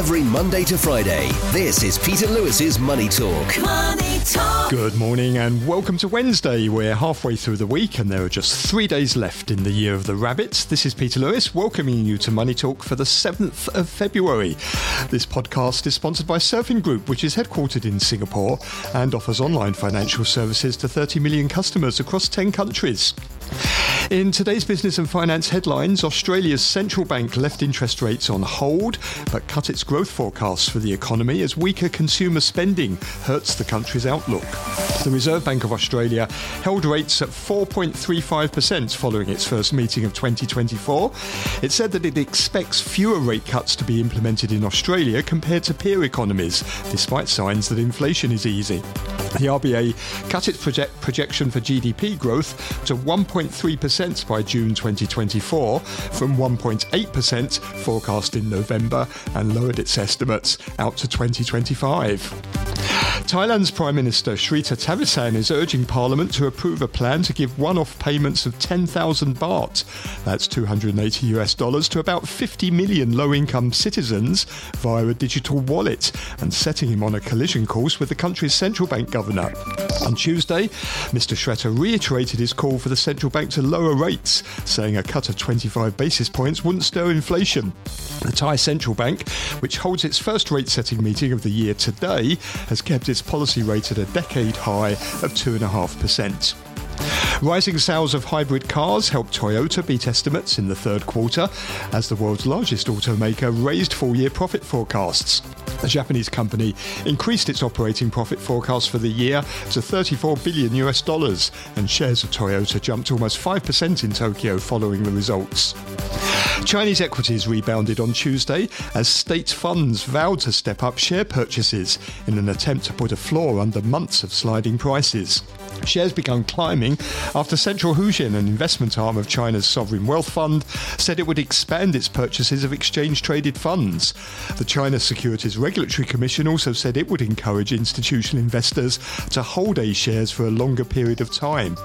every Monday to Friday. This is Peter Lewis's Money Talk. Money Talk. Good morning and welcome to Wednesday. We're halfway through the week and there are just three days left in the year of the rabbits. This is Peter Lewis welcoming you to Money Talk for the 7th of February. This podcast is sponsored by Surfin Group, which is headquartered in Singapore and offers online financial services to 30 million customers across 10 countries. In today's business and finance headlines, Australia's central bank left interest rates on hold but cut its growth forecasts for the economy as weaker consumer spending hurts the country's outlook. The Reserve Bank of Australia held rates at 4.35% following its first meeting of 2024. It said that it expects fewer rate cuts to be implemented in Australia compared to peer economies, despite signs that inflation is easing. The RBA cut its project projection for GDP growth to 1.3% by June 2024 from 1.8% forecast in November and lowered its estimates out to 2025. Thailand's Prime Minister Srettha Thavisin is urging Parliament to approve a plan to give one-off payments of 10,000 baht, that's 280 US dollars, to about 50 million low-income citizens via a digital wallet, and setting him on a collision course with the country's central bank governor. On Tuesday, Mr. Srettha reiterated his call for the central bank to lower rates, saying a cut of 25 basis points wouldn't stir inflation. The Thai central bank, which holds its first rate-setting meeting of the year today, has kept its policy rate at a decade high of 2.5%. Rising sales of hybrid cars helped Toyota beat estimates in the third quarter as the world's largest automaker raised full year profit forecasts. The Japanese company increased its operating profit forecast for the year to 34 billion US dollars, and shares of Toyota jumped almost 5% in Tokyo following the results. Chinese equities rebounded on Tuesday as state funds vowed to step up share purchases in an attempt to put a floor under months of sliding prices. Shares began climbing after Central Huijin, an investment arm of China's sovereign wealth fund, said it would expand its purchases of exchange traded funds. The China Securities Regulatory Commission also said it would encourage institutional investors to hold A shares for a longer period of time.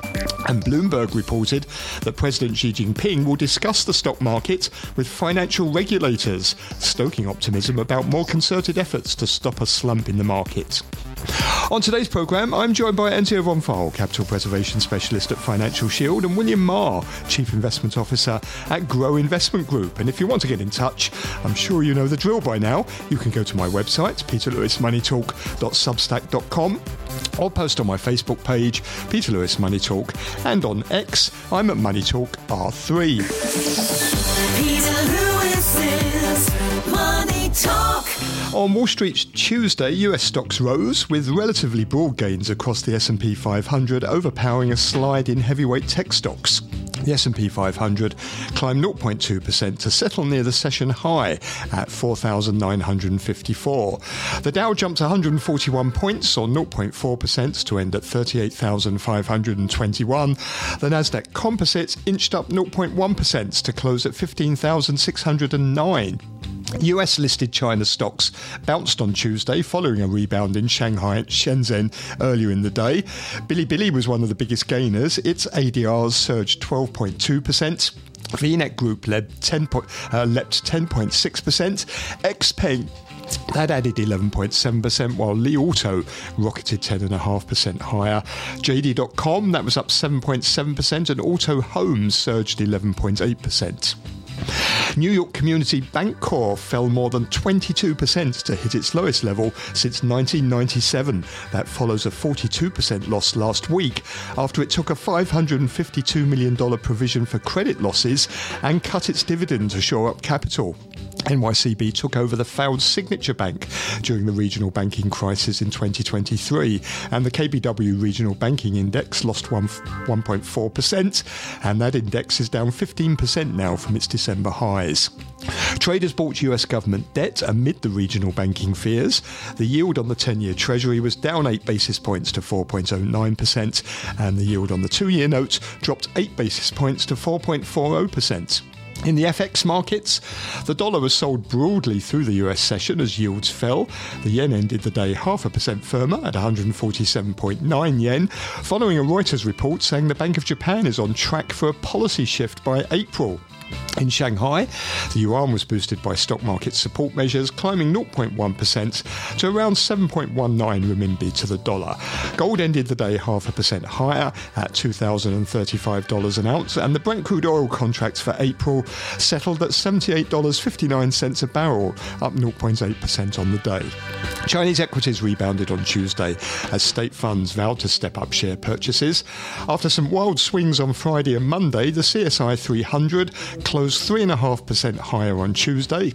And Bloomberg reported that President Xi Jinping will discuss the stock market with financial regulators, stoking optimism about more concerted efforts to stop a slump in the market. On today's programme, I'm joined by Enzio von Pfeil, Capital Preservation Specialist at Financial Shield, and William Ma, Chief Investment Officer at Grow Investment Group. And if you want to get in touch, I'm sure you know the drill by now. You can go to my website, peterlewismoneytalk.substack.com, or post on my Facebook page, Peter Lewis Money Talk, and on X, I'm at Money Talk R3. Peter Money Talk. On Wall Street Tuesday, US stocks rose with relatively broad gains across the S&P 500, overpowering a slide in heavyweight tech stocks. The S&P 500 climbed 0.2% to settle near the session high at 4,954. The Dow jumped 141 points or 0.4% to end at 38,521. The Nasdaq Composite inched up 0.1% to close at 15,609. US listed China stocks bounced on Tuesday following a rebound in Shanghai and Shenzhen earlier in the day. Bilibili was one of the biggest gainers. Its ADRs surged 12.2%. VNet Group led 10 po- uh, leapt 10.6%. XPeng that added 11.7%, while Li Auto rocketed 10.5% higher. JD.com, that was up 7.7%, and Auto Homes surged 11.8%. New York Community Bank Corp fell more than 22% to hit its lowest level since 1997. That follows a 42% loss last week after it took a $552 million provision for credit losses and cut its dividend to shore up capital. NYCB took over the failed Signature Bank during the regional banking crisis in 2023, and the KBW Regional Banking Index lost 1.4%, and that index is down 15% now from its December highs. Traders bought US government debt amid the regional banking fears. The yield on the 10 year Treasury was down 8 basis points to 4.09%, and the yield on the two year note dropped 8 basis points to 4.40%. In the FX markets, the dollar was sold broadly through the US session as yields fell. The yen ended the day half a percent firmer at 147.9 yen, following a Reuters report saying the Bank of Japan is on track for a policy shift by April. In Shanghai, the yuan was boosted by stock market support measures, climbing 0.1% to around 7.19 renminbi to the dollar. Gold ended the day half a percent higher at $2,035 an ounce, and the Brent crude oil contracts for April settled at $78.59 a barrel, up 0.8% on the day. Chinese equities rebounded on Tuesday as state funds vowed to step up share purchases. After some wild swings on Friday and Monday, the CSI 300 closed 3.5% higher on Tuesday.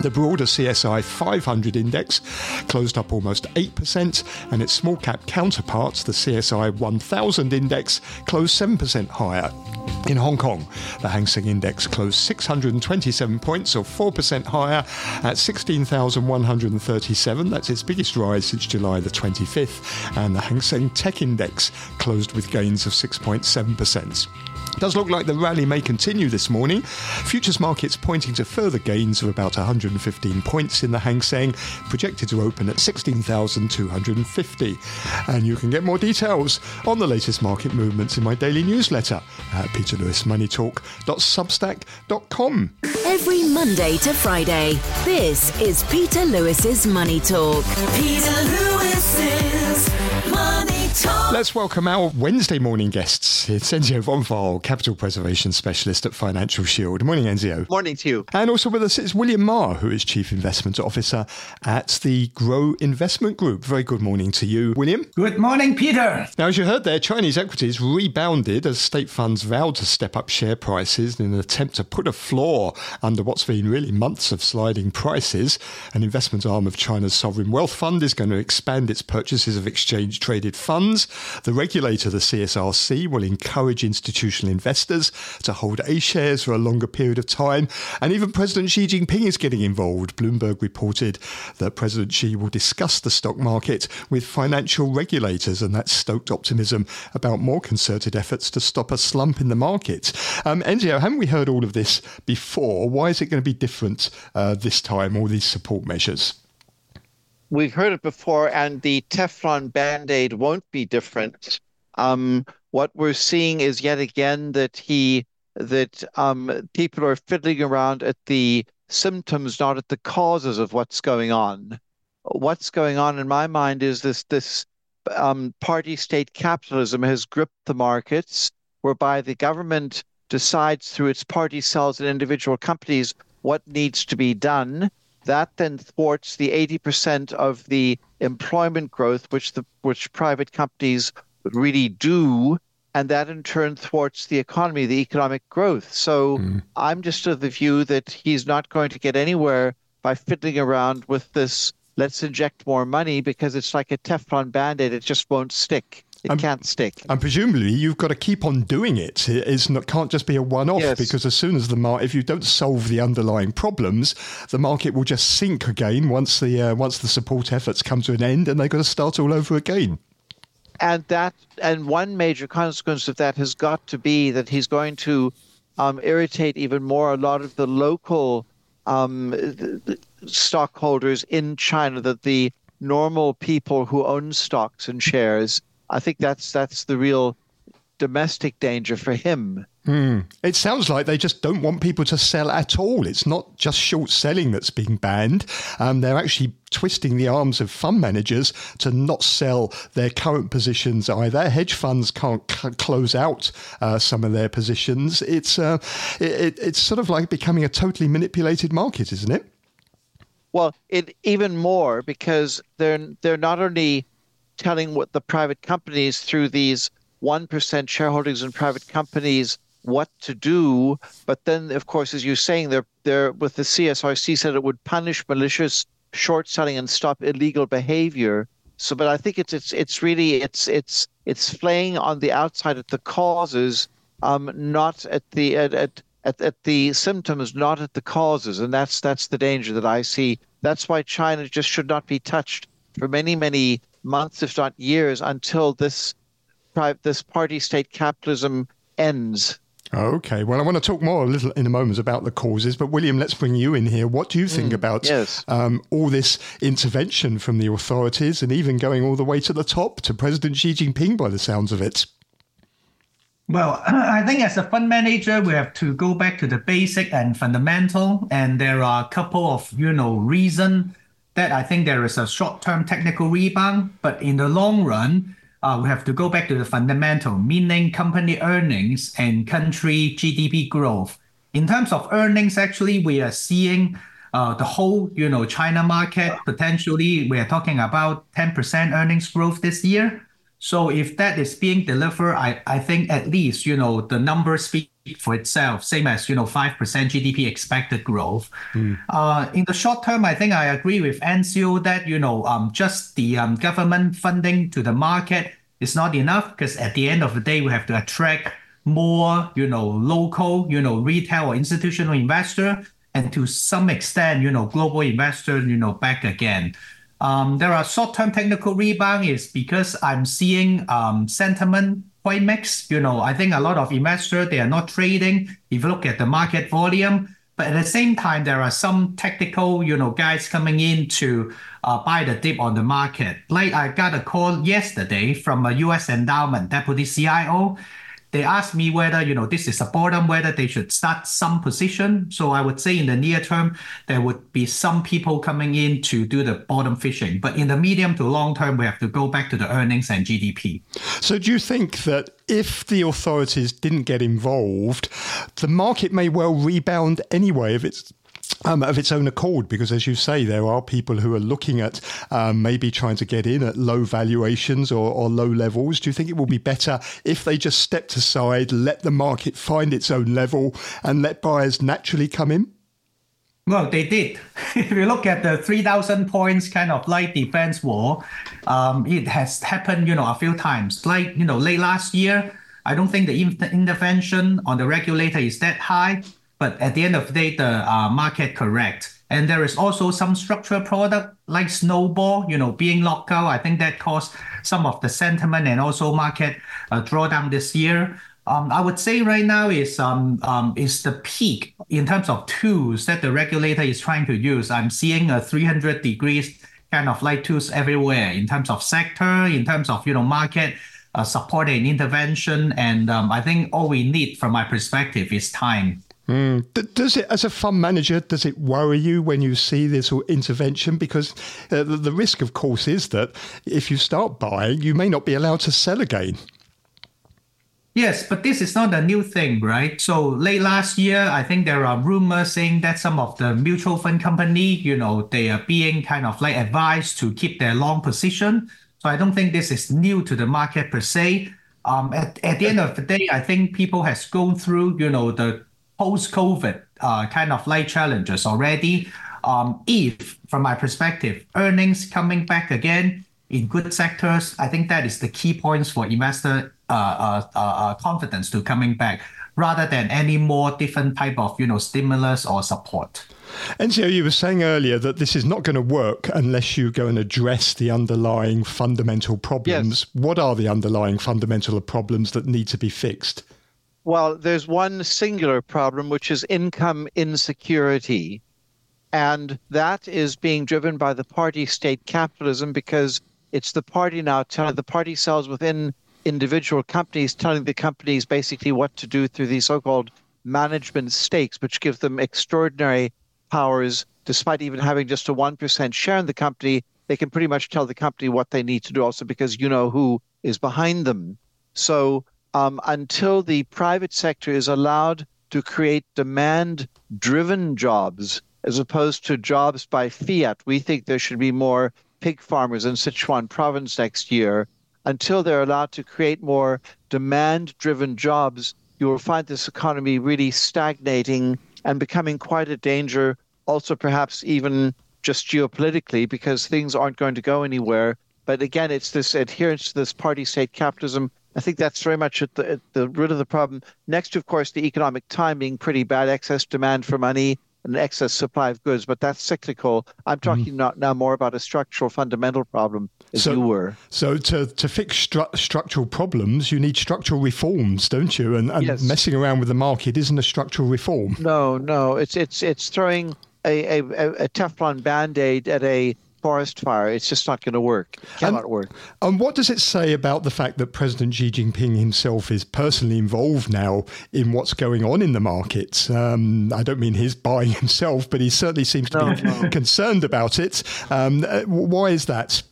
The broader CSI 500 index closed up almost 8%, and its small cap counterparts, the CSI 1000 index, closed 7% higher. In Hong Kong, the Hang Seng Index closed 627 points, or 4% higher, at 16,137. That's its biggest rise since July the 25th. And the Hang Seng Tech Index closed with gains of 6.7%. Does look like the rally may continue this morning. Futures markets pointing to further gains of about 115 points in the Hang Seng, projected to open at 16,250. And you can get more details on the latest market movements in my daily newsletter at peterlewismoneytalk.substack.com. Every Monday to Friday, this is Peter Lewis's Money Talk. Peter Talk. Let's welcome our Wednesday morning guests. It's Enzio von Pfeil, Capital Preservation Specialist at Financial Shield. Morning, Enzio. Morning to you. And also with us is William Ma, who is Chief Investment Officer at the Grow Investment Group. Very good morning to you, William. Good morning, Peter. Now, as you heard there, Chinese equities rebounded as state funds vowed to step up share prices in an attempt to put a floor under what's been really months of sliding prices. An investment arm of China's sovereign wealth fund is going to expand its purchases of exchange traded funds. The regulator, the CSRC, will encourage institutional investors to hold A shares for a longer period of time. And even President Xi Jinping is getting involved. Bloomberg reported that President Xi will discuss the stock market with financial regulators, and that stoked optimism about more concerted efforts to stop a slump in the market. Um, Enzio, haven't we heard all of this before? Why is it going to be different uh, this time, all these support measures? We've heard it before, and the Teflon band aid won't be different. Um, what we're seeing is yet again that he that um, people are fiddling around at the symptoms, not at the causes of what's going on. What's going on in my mind is this this um, party state capitalism has gripped the markets, whereby the government decides through its party cells and individual companies what needs to be done. That then thwarts the 80% of the employment growth which the which private companies really do, and that in turn thwarts the economy, the economic growth. So hmm. I'm just of the view that he's not going to get anywhere by fiddling around with this. Let's inject more money because it's like a Teflon band-aid; it just won't stick. It Um, can't stick. And presumably, you've got to keep on doing it. It is not, can't just be a one-off Yes. because as soon as the market, if you don't solve the underlying problems, the market will just sink again once the uh, once the support efforts come to an end, and they've got to start all over again. and that and one major consequence of that has got to be that he's going to um, irritate even more a lot of the local um, stockholders in China, that the normal people who own stocks and shares. I think that's that's the real domestic danger for him. It sounds like they just don't want people to sell at all. It's not just short selling that's being banned. Um, they're actually twisting the arms of fund managers to not sell their current positions either. Hedge funds can't c- close out uh, some of their positions. It's uh, it, it- it's sort of like becoming a totally manipulated market, isn't it? Well, it even more because they're they're not only telling what the private companies through these one percent shareholdings in private companies what to do, but then of course, as you're saying, they're they're with the CSRC said it would punish malicious short selling and stop illegal behavior. So, but I think it's it's it's really it's it's it's playing on the outside at the causes, um, not at the at, at at, at the symptoms, not at the causes, and that's that's the danger that I see. That's why China just should not be touched for many many months, if not years, until this this party state capitalism ends. Okay, well, I want to talk more a little in a moment about the causes, but William, let's bring you in here. What do you think about yes. um, all this intervention from the authorities and even going all the way to the top to President Xi Jinping by the sounds of it? Well, I think as a fund manager, we have to go back to the basic and fundamental, and there are a couple of you know reason that I think there is a short-term technical rebound, but in the long run, uh, we have to go back to the fundamental, meaning company earnings and country GDP growth. In terms of earnings, actually, we are seeing uh, the whole, you know, China market potentially. We are talking about 10% earnings growth this year. So if that is being delivered, I, I think at least, you know, the numbers speak for itself, same as, you know, 5% GDP expected growth. Mm. Uh, in the short term, I think I agree with Enzio that, you know, um, just the um, government funding to the market is not enough because at the end of the day, we have to attract more, you know, local, you know, retail or institutional investor and to some extent, you know, global investor, you know, back again. Um, there are short-term technical rebound is because I'm seeing um, sentiment quite mixed. You know, I think a lot of investors they are not trading. If you look at the market volume, but at the same time, there are some technical, you know, guys coming in to uh, buy the dip on the market. Like I got a call yesterday from a U.S. endowment deputy CIO they asked me whether you know this is a bottom, whether they should start some position. So I would say in the near term there would be some people coming in to do the bottom fishing, but in the medium to long term we have to go back to the earnings and GDP. So do you think that if the authorities didn't get involved, the market may well rebound anyway if it's um, of its own accord, because as you say, there are people who are looking at um, maybe trying to get in at low valuations or, or, low levels. Do you think it will be better if they just stepped aside, let the market find its own level, and let buyers naturally come in? Well, they did. if you look at the 3,000 points kind of light defense war, um, it has happened, you know, a few times. Like, you know, late last year, I don't think the intervention on the regulator is that high. But at the end of the day, the uh, market correct. And there is also some structural product like Snowball, you know, being locked out. I think that caused some of the sentiment and also market uh, drawdown this year. Um, I would say right now is um, um, is the peak in terms of tools that the regulator is trying to use. I'm seeing a 300 degrees kind of like tools everywhere in terms of sector, in terms of you know market uh, support and intervention. And um, I think all we need, from my perspective, is time. Mm. Does it, as a fund manager, does it worry you when you see this intervention? Because uh, the, the risk, of course, is that if you start buying, you may not be allowed to sell again. Yes, but this is not a new thing, right? So late last year, I think there are rumors saying that some of the mutual fund company, you know, they are being kind of like advised to keep their long position. So I don't think this is new to the market per se. Um, at, at the end of the day, I think people has gone through, you know, the post-COVID uh, kind of light challenges already. Um, if, from my perspective, earnings coming back again in good sectors, I think that is the key points for investor uh, uh, uh, uh, confidence to coming back, rather than any more different type of you know stimulus or support. And so you were saying earlier that this is not going to work unless you go and address the underlying fundamental problems. Yes. What are the underlying fundamental problems that need to be fixed? Well, there's one singular problem, which is income insecurity. And that is being driven by the party state capitalism because it's the party now telling the party cells within individual companies telling the companies basically what to do through these so-called management stakes, which give them extraordinary powers. Despite even having just a 1% share in the company, they can pretty much tell the company what they need to do also because you know who is behind them. So um, until the private sector is allowed to create demand driven jobs as opposed to jobs by fiat. We think there should be more pig farmers in Sichuan province next year. Until they're allowed to create more demand driven jobs, you will find this economy really stagnating and becoming quite a danger, also perhaps even just geopolitically, because things aren't going to go anywhere. But again, it's this adherence to this party state capitalism I think that's very much at the, at the root of the problem. Next, to, of course, the economic timing pretty bad, excess demand for money and excess supply of goods, but that's cyclical. I'm mm-hmm. talking mm. not now more about a structural fundamental problem, as so, you were. So to, to fix stru- structural problems, you need structural reforms, don't you? And, and yes. messing around with the market isn't a structural reform. No, no, it's it's it's throwing a, a, a Teflon band-aid at a forest fire. It's just not going to work. It cannot and, work. And what does it say about the fact that President Xi Jinping himself is personally involved now in what's going on in the markets? Um, I don't mean his buying himself, but he certainly seems to no, be no. concerned about it. Um, uh, why is that?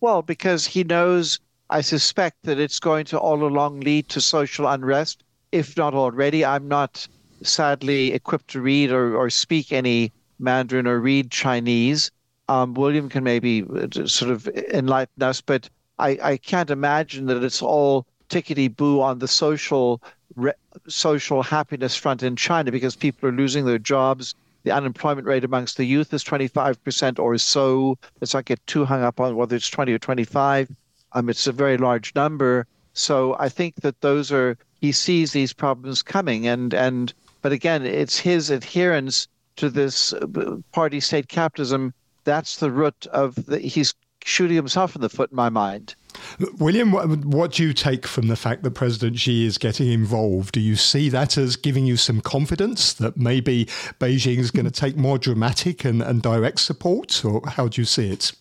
Well, because he knows, I suspect, that it's going to all along lead to social unrest, if not already. I'm not sadly equipped to read or, or speak any Mandarin or read Chinese. Um, William can maybe uh, sort of enlighten us, but I, I can't imagine that it's all tickety boo on the social re- social happiness front in China because people are losing their jobs. The unemployment rate amongst the youth is 25% or so. Let's not get too hung up on whether it's 20 or 25. Um, it's a very large number. So I think that those are he sees these problems coming, and and but again, it's his adherence to this uh, party state capitalism. That's the root of the, he's shooting himself in the foot in my mind. William, what, what, do you take from the fact that President Xi is getting involved? Do you see that as giving you some confidence that maybe Beijing is going to take more dramatic and, and direct support, or how do you see it?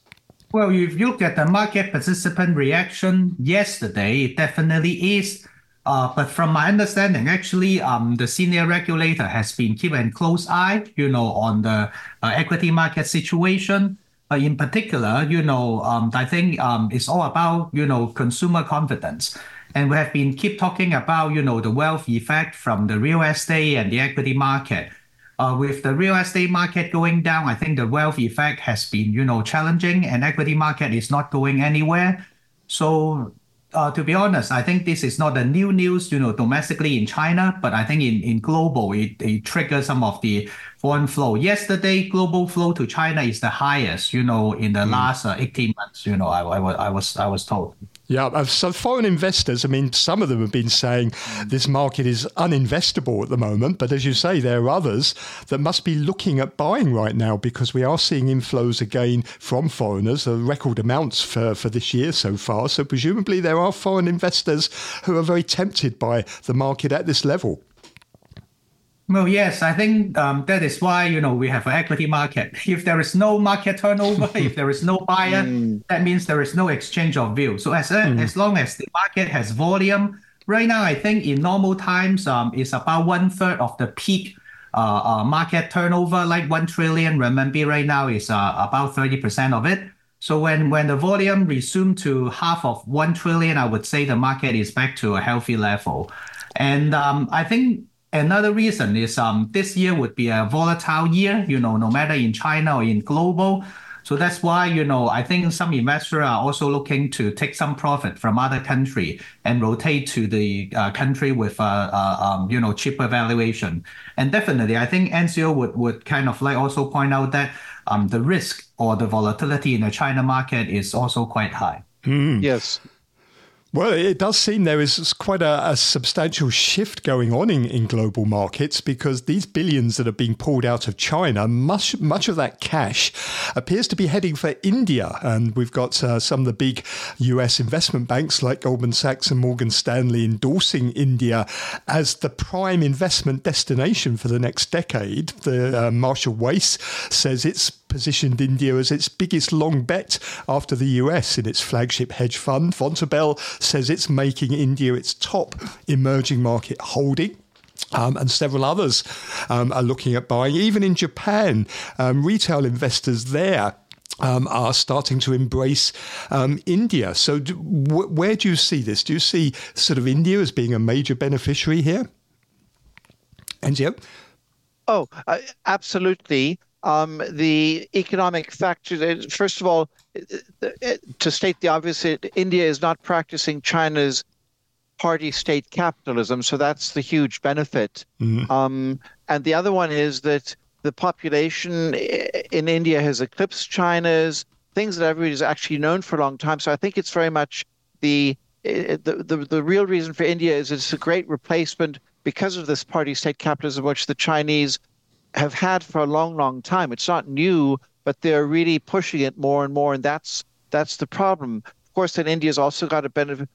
Well, if you look at the market participant reaction yesterday, it definitely is but from my understanding, actually, um, the senior regulator has been keeping a close eye, you know, on the uh, equity market situation. Uh, in particular, you know, um, I think um, it's all about, you know, consumer confidence. And we have been keep talking about, you know, the wealth effect from the real estate and the equity market. Uh, with the real estate market going down, I think the wealth effect has been, you know, challenging and equity market is not going anywhere. So uh, to be honest, I think this is not a new news, you know, domestically in China, but I think in, in global, it, it triggers some of the foreign flow. Yesterday, global flow to China is the highest, you know, in the mm. last uh, 18 months, you know, I, I, I, was, I was told. Yeah, so foreign investors, I mean, some of them have been saying this market is uninvestable at the moment, but as you say, there are others that must be looking at buying right now because we are seeing inflows again from foreigners, record amounts for, for this year so far. So presumably there are foreign investors who are very tempted by the market at this level. Well, yes, I think um, that is why you know we have an equity market. If there is no market turnover, if there is no buyer, mm. that means there is no exchange of view. So as mm. as long as the market has volume, right now I think in normal times um, it's about one third of the peak uh, uh, market turnover, like one trillion renminbi right now is uh, about thirty percent of it. So when when the volume resume to half of one trillion, I would say the market is back to a healthy level, and um, I think Another reason is um, this year would be a volatile year, you know, no matter in China or in global. So that's why, you know, I think some investors are also looking to take some profit from other country and rotate to the uh, country with, uh, uh, um, you know, cheaper valuation. And definitely, I think Enzio would, would kind of like also point out that um, the risk or the volatility in the China market is also quite high. Mm. Yes. Well, it does seem there is quite a, a, substantial shift going on in, in global markets because these billions that are being pulled out of China, much much of that cash appears to be heading for India, and we've got uh, some of the big U.S. investment banks like Goldman Sachs and Morgan Stanley endorsing India as the prime investment destination for the next decade. The uh, Marshall Wace says it's positioned India as its biggest long bet after the US in its flagship hedge fund. Vontobel says it's making India its top emerging market holding. Um, and several others um, are looking at buying. Even in Japan, um, retail investors there um, are starting to embrace um, India. So, do, wh- where do you see this? Do you see sort of India as being a major beneficiary here? And Enzio? Oh, uh, absolutely um, the economic factors. First of all, to state the obvious, India is not practicing China's party state capitalism, so that's the huge benefit. Mm-hmm. Um, and the other one is that the population in India has eclipsed China's things that everybody's actually known for a long time. So I think it's very much the the, the, the real reason for India is it's a great replacement because of this party state capitalism, which the Chinese have had for a long, long time. It's not new, but they're really pushing it more and more, and that's that's the problem. Of course, then India's also got a benefit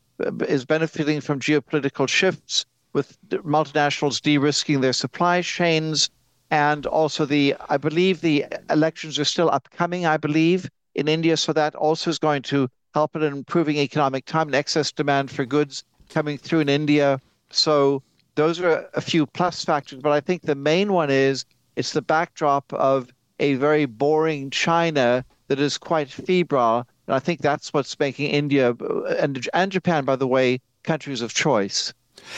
is benefiting from geopolitical shifts with multinationals de-risking their supply chains. and also the I believe the elections are still upcoming. I believe in India, so that also is going to help in improving economic time and excess demand for goods coming through in India. So those are a few plus factors, but I think the main one is it's the backdrop of a very boring China that is quite febrile. And I think that's what's making India and, and Japan, by the way, countries of choice.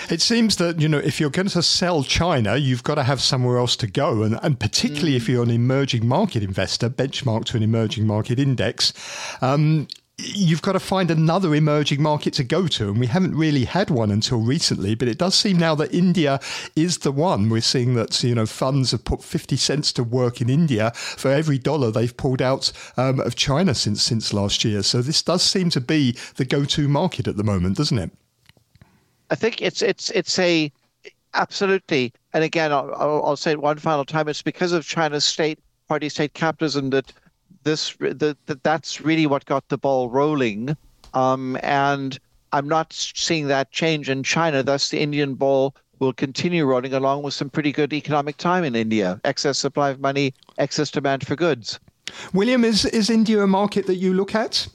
It seems that, you know, if you're going to sell China, you've got to have somewhere else to go. And, and particularly mm. if you're an emerging market investor, benchmarked to an emerging market index, um, you've got to find another emerging market to go to. And we haven't really had one until recently, but it does seem now that India is the one. We're seeing that, you know, funds have put 50 cents to work in India for every dollar they've pulled out um, of China since, since last year. So this does seem to be the go to market at the moment, doesn't it? I think it's, it's, it's a, absolutely. And again, I'll, I'll say it one final time. It's because of China's state party state capitalism that this that that's really what got the ball rolling. Um, and I'm not seeing that change in China. Thus, the Indian ball will continue rolling along with some pretty good economic time in India. Excess supply of money, excess demand for goods. William, is, is India a market that you look at?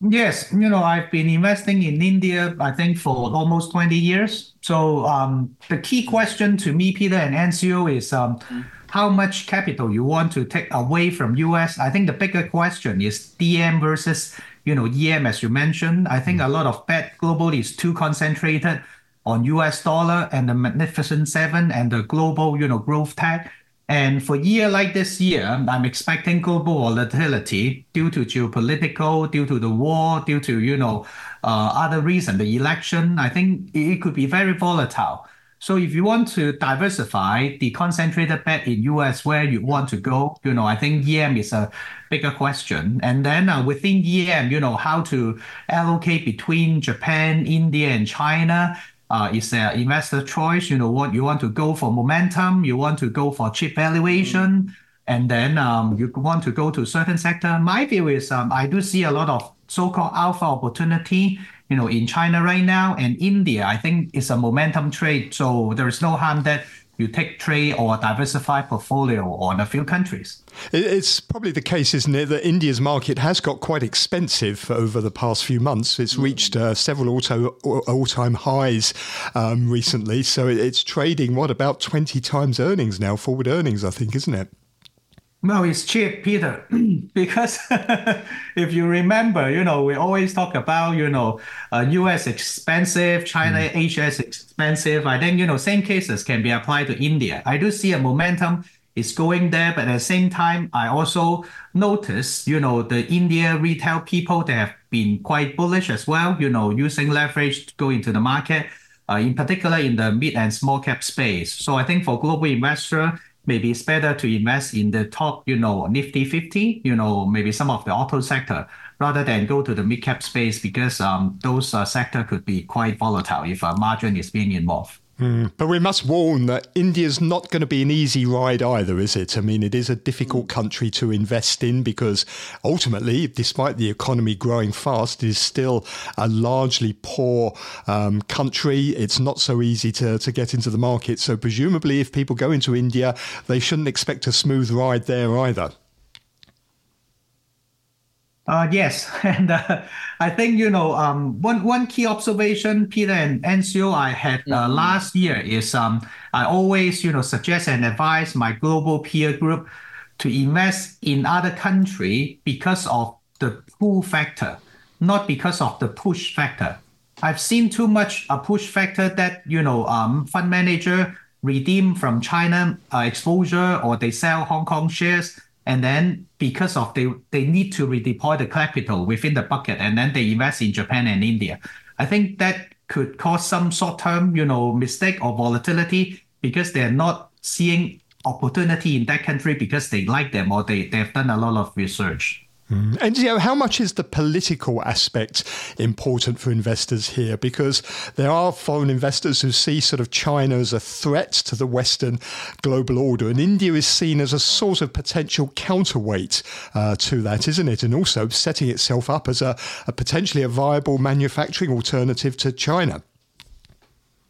Yes, you know, I've been investing in India, I think, for almost 20 years. So um, the key question to me, Peter and Enzio, is um, how much capital you want to take away from US. I think the bigger question is DM versus you know EM as you mentioned. I think a lot of bet globally is too concentrated on US dollar and the Magnificent Seven and the global you know growth tech. And for year like this year, I'm expecting global volatility due to geopolitical, due to the war, due to you know uh, other reason, the election. I think it could be very volatile. So if you want to diversify the concentrated bet in US where you want to go, you know, I think EM is a bigger question. And then uh, within EM, you know, how to allocate between Japan, India, and China uh, is an investor choice. You know, what you want to go for momentum, you want to go for cheap valuation, mm. and then um, you want to go to certain sector. My view is um, I do see a lot of so-called alpha opportunity you know, in China right now and India, I think it's a momentum trade. So there is no harm that you take trade or diversify portfolio on a few countries. It's probably the case, isn't it, that India's market has got quite expensive over the past few months. It's reached uh, several auto, all-time highs um, recently, so it's trading what about twenty times earnings now, forward earnings, I think, isn't it? Well, it's cheap, Peter, because if you remember, you know, we always talk about, you know, uh, US expensive, China, mm. Asia is expensive. I think, you know, same cases can be applied to India. I do see a momentum is going there, but at the same time, I also notice, you know, the India retail people, they have been quite bullish as well, you know, using leverage to go into the market, uh, in particular in the mid and small cap space. So I think for global investor, maybe it's better to invest in the top, you know, Nifty 50, you know, maybe some of the auto sector rather than go to the mid cap space because um, those uh, sector could be quite volatile if a margin is being involved. Mm, but we must warn that India's not going to be an easy ride either, is it? I mean, it is a difficult hmm. country to invest in because ultimately, despite the economy growing fast, it is still a largely poor um, country. It's not so easy to, to get into the market. So, presumably, if people go into India, they shouldn't expect a smooth ride there either. Uh, yes, and uh, I think you know um, one one key observation, Peter and Enzio, I had uh, mm-hmm. last year is um, I always you know suggest and advise my global peer group to invest in other country because of the pull factor, not because of the push factor. I've seen too much a push factor that you know um, fund manager redeem from China uh, exposure or they sell Hong Kong shares and then because of they they need to redeploy the capital within the bucket and then they invest in Japan and India. I think that could cause some short-term, you know, mistake or volatility because they're not seeing opportunity in that country because they like them or they, they've done a lot of research. Mm. And you know, how much is the political aspect important for investors here? Because there are foreign investors who see sort of China as a threat to the Western global order, and India is seen as a sort of potential counterweight uh, to that, isn't it? And also setting itself up as a, a potentially a viable manufacturing alternative to China.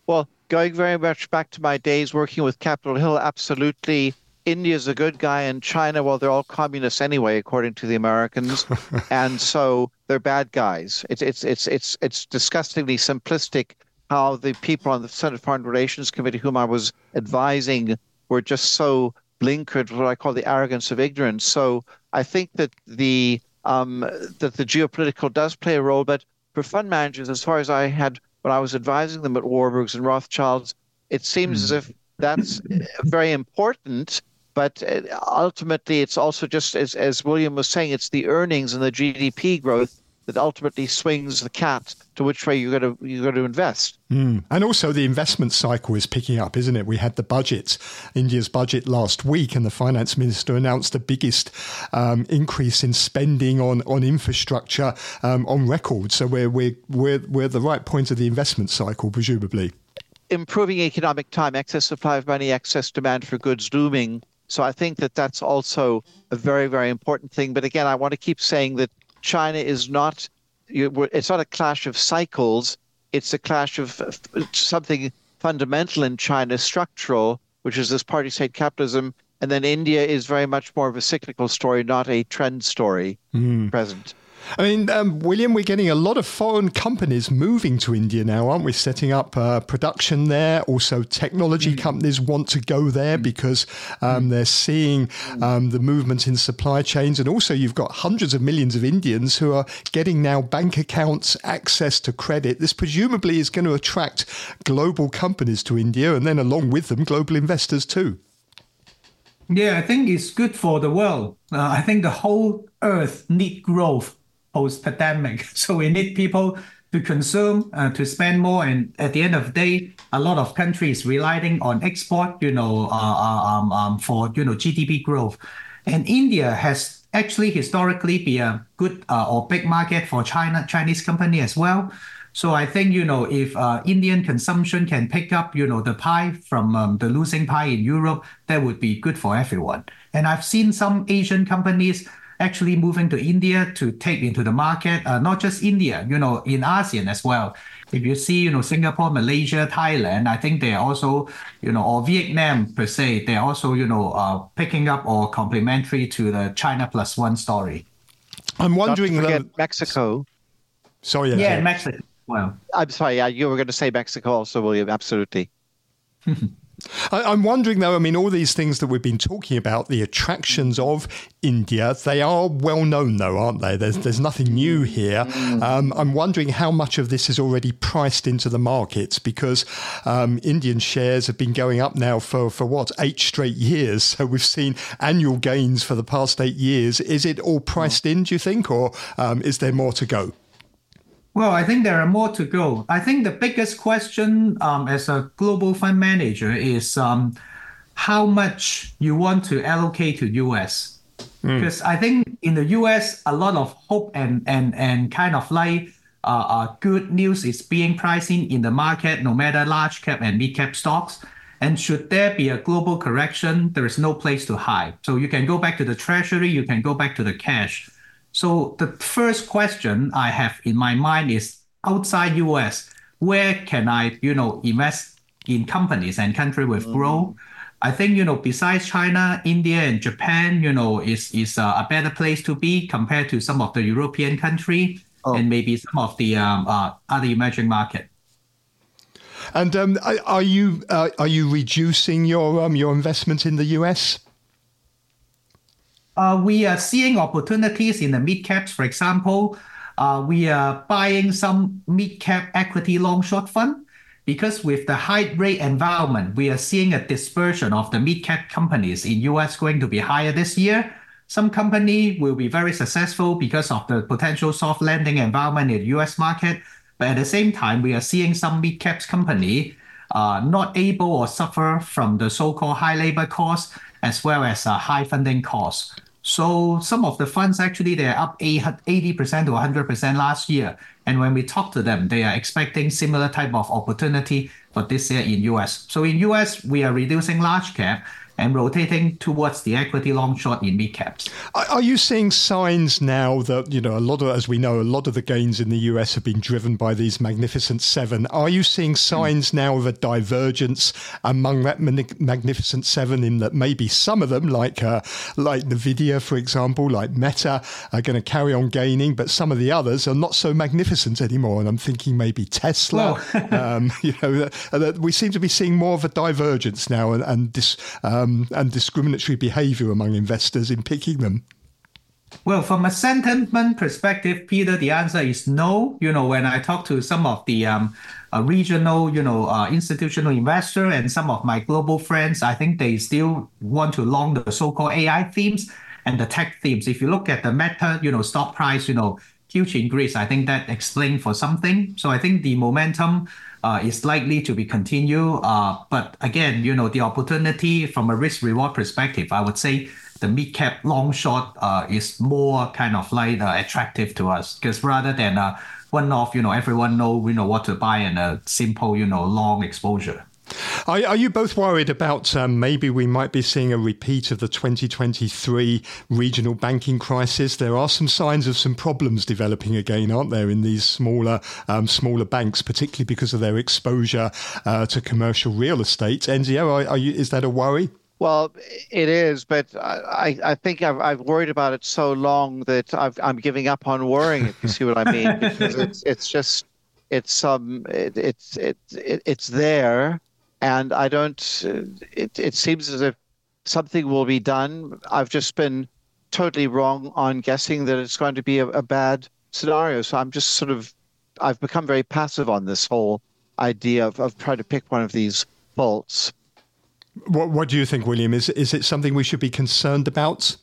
Well, going very much back to my days working with Capitol Hill, absolutely. India's a good guy, and China, well, they're all communists anyway, according to the Americans, and so they're bad guys. It's it's it's it's it's disgustingly simplistic how the people on the Senate Foreign Relations Committee, whom I was advising, were just so blinkered what I call the arrogance of ignorance. So I think that the um, that the geopolitical does play a role, but for fund managers, as far as I had when I was advising them at Warburgs and Rothschilds, it seems as if that's very important. But uh, ultimately, it's also just as as William was saying, it's the earnings and the GDP growth that ultimately swings the cat to which way you're going to you're going to invest. Mm. And also the investment cycle is picking up, isn't it? We had the budget, India's budget last week, and the finance minister announced the biggest um, increase in spending on on infrastructure um, on record. So we're we're we're we're at the right point of the investment cycle, presumably. Improving economic time, excess supply of money, excess demand for goods looming. So I think that that's also a very, very important thing. But again, I want to keep saying that China is not, it's not a clash of cycles. It's a clash of something fundamental in China, structural, which is this party state capitalism. And then India is very much more of a cyclical story, not a trend story mm. present. I mean, um, William, we're getting a lot of foreign companies moving to India now, aren't we? Setting up uh, production there. Also, technology mm. companies want to go there mm. because um, mm. they're seeing um, the movement in supply chains. And also, you've got hundreds of millions of Indians who are getting now bank accounts, access to credit. This presumably is going to attract global companies to India and then, along with them, global investors too. Yeah, I think it's good for the world. Uh, I think the whole earth need growth post-pandemic. So we need people to consume, uh, to spend more, and at the end of the day, a lot of countries relying on export, you know, uh, uh, um, um, for you know GDP growth, and India has actually historically been a good uh, or big market for China Chinese company as well. So I think you know if uh, Indian consumption can pick up, you know, the pie from um, the losing pie in Europe, that would be good for everyone. And I've seen some Asian companies actually moving to India to take into the market, uh, not just India, you know, in ASEAN as well. If you see, you know, Singapore, Malaysia, Thailand, I think they're also, you know, or Vietnam per se, they're also, you know, uh, picking up or complementary to the China plus one story. I'm wondering, Not to forget Mexico. Sorry, yeah, Mexico. Well, I'm sorry. Yeah, you were going to say Mexico also, William. Absolutely. I, am wondering, though, I mean, all these things that we've been talking about, the attractions of India, they are well known, though, aren't they? There's, there's nothing new here. Um, I'm wondering how much of this is already priced into the markets because um, Indian shares have been going up now for, for what, eight straight years. So we've seen annual gains for the past eight years. Is it all priced in, do you think, or um, is there more to go? Well, I think there are more to go. I think the biggest question um, as a global fund manager is um, how much you want to allocate to US. Mm. Because I think in the US, a lot of hope and and and kind of like uh, uh, good news is being priced in in the market, no matter large cap and mid cap stocks. And should there be a global correction, there is no place to hide. So you can go back to the treasury, you can go back to the cash. So the first question I have in my mind is outside US, where can I, you know, invest in companies and country with mm-hmm. growth? I think you know besides China, India and Japan, you know, is is a better place to be compared to some of the European country oh. and maybe some of the um, uh, other emerging market. And um, are you uh, are you reducing your um, your investment in the US? Uh, we are seeing opportunities in the mid caps. For example, uh, we are buying some mid cap equity long short fund because with the high rate environment, we are seeing a dispersion of the mid cap companies in US going to be higher this year. Some company will be very successful because of the potential soft landing environment in the US market. But at the same time, we are seeing some mid caps company uh, not able or suffer from the so-called high labor costs as well as high funding costs. So some of the funds actually they're up 80% to 100% last year. And when we talk to them, they are expecting similar type of opportunity for this year in US. So in US, we are reducing large cap and rotating towards the equity long short in mid caps. Are you seeing signs now that, you know, a lot of, as we know, a lot of the gains in the US have been driven by these Magnificent Seven? Are you seeing signs now of a divergence among that Magnificent Seven in that maybe some of them, like, uh, like NVIDIA, for example, like Meta, are going to carry on gaining, but some of the others are not so magnificent anymore? And I'm thinking maybe Tesla. Well, um, you know, that we seem to be seeing more of a divergence now and, and this. Um, um, and discriminatory behaviour among investors in picking them? Well, from a sentiment perspective, Peter, the answer is no. You know, when I talk to some of the um, uh, regional, you know, uh, institutional investor and some of my global friends, I think they still want to long the so-called AI themes and the tech themes. If you look at the Meta, you know, stock price, you know, huge increase, I think that explains for something. So I think the momentum uh, is likely to be continued. Uh, but again, you know, the opportunity from a risk reward perspective, I would say the mid cap long short uh, is more kind of like uh, attractive to us because rather than uh, one off, you know, everyone know you know what to buy and a simple, you know, long exposure. Are, are you both worried about um, maybe we might be seeing a repeat of the 2023 regional banking crisis? There are some signs of some problems developing again, aren't there, in these smaller um, smaller banks, particularly because of their exposure uh, to commercial real estate. Enzio, are, are you, is that a worry? Well, it is, but I, I think I've, I've worried about it so long that i am giving up on worrying. If you see what I mean, because it's it's just it's um it, it's it, it, it's there, and I don't. Uh, it it seems as if something will be done. I've just been totally wrong on guessing that it's going to be a, a bad scenario. So I'm just sort of I've become very passive on this whole idea of, of trying to pick one of these faults. What What do you think, William? Is is it something we should be concerned about?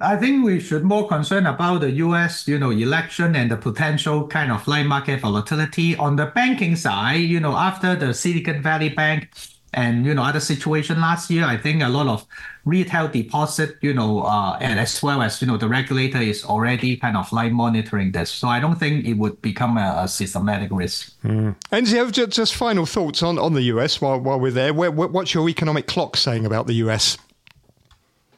I think we should more concern about the U.S. you know election and the potential kind of light market volatility on the banking side. You know, after the Silicon Valley Bank and you know other situation last year, I think a lot of retail deposit, you know, uh, and as well as you know the regulator is already kind of like monitoring this. So I don't think it would become a, a systematic risk. Mm. And just, just final thoughts on, on the US while while we're there. Where, what's your economic clock saying about the US?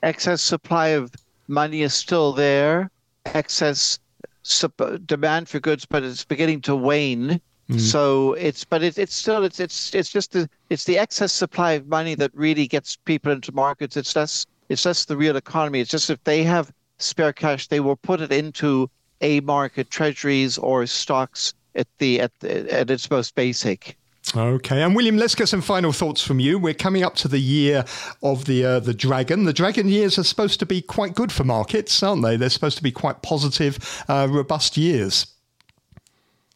Excess supply of money is still there, excess sup- demand for goods, but it's beginning to wane. Mm. So it's, but it's it's still it's it's it's just the it's the excess supply of money that really gets people into markets. It's less it's less the real economy. It's just if they have spare cash, they will put it into a market, treasuries or stocks at the at the, at its most basic. Okay, and William, let's get some final thoughts from you. We're coming up to the year of the uh, the dragon. The dragon years are supposed to be quite good for markets, aren't they? They're supposed to be quite positive, uh, robust years.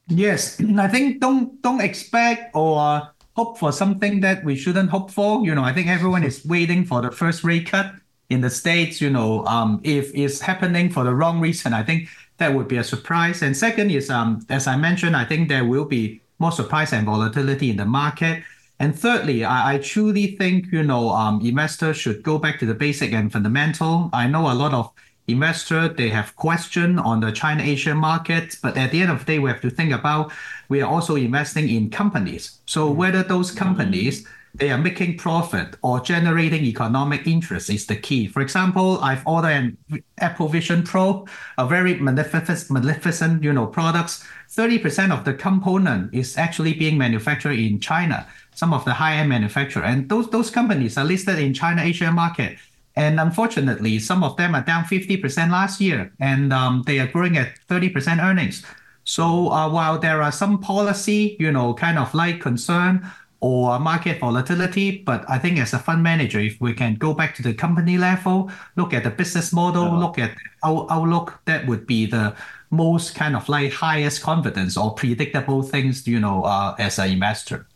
Yes, I think don't don't expect or hope for something that we shouldn't hope for. You know, I think everyone is waiting for the first rate cut in the states. You know, um, if it's happening for the wrong reason, I think that would be a surprise. And second is, um, as I mentioned, I think there will be more surprise and volatility in the market. And thirdly, I, I truly think you know um, investors should go back to the basic and fundamental. I know a lot of investors they have question on the China A-share market, but at the end of the day, we have to think about we are also investing in companies. So whether those companies they are making profit or generating economic interest is the key. For example, I've ordered an Apple Vision Pro, a very magnificent, magnificent, you know, products. 30% of the component is actually being manufactured in China, some of the high-end manufacturer. And those, those companies are listed in China A-share market. And unfortunately, some of them are down 50% last year, and um, they are growing at 30% earnings. So uh, while there are some policy, you know, kind of like concern or market volatility. But I think as a fund manager, if we can go back to the company level, look at the business model, uh-huh. look at our outlook, that would be the most kind of like highest confidence or predictable things, you know, uh, as an investor.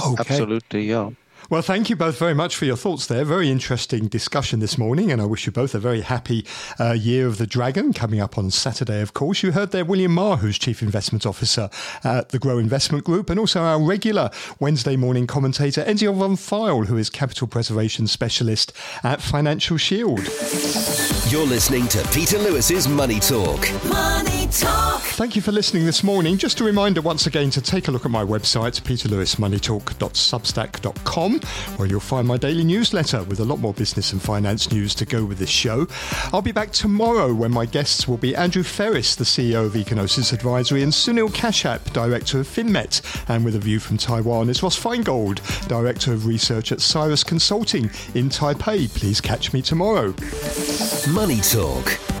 Okay. Absolutely, yeah. Well, thank you both very much for your thoughts there. Very interesting discussion this morning, and I wish you both a very happy uh, Year of the Dragon coming up on Saturday, of course. You heard there William Ma, who's Chief Investment Officer at the Grow Investment Group, and also our regular Wednesday morning commentator, Enzio von Pfeil, who is Capital Preservation Specialist at Financial Shield. You're listening to Peter Lewis's Money Talk. Money Talk. Thank you for listening this morning. Just a reminder once again to take a look at my website, peterlewismoneytalk.substack.com, where you'll find my daily newsletter with a lot more business and finance news to go with this show. I'll be back tomorrow when my guests will be Andrew Ferris, the CEO of Econosis Advisory, and Sunil Kashap, Director of FinMet. And with a view from Taiwan is Ross Feingold, Director of Research at Cyrus Consulting in Taipei. Please catch me tomorrow. Money Talk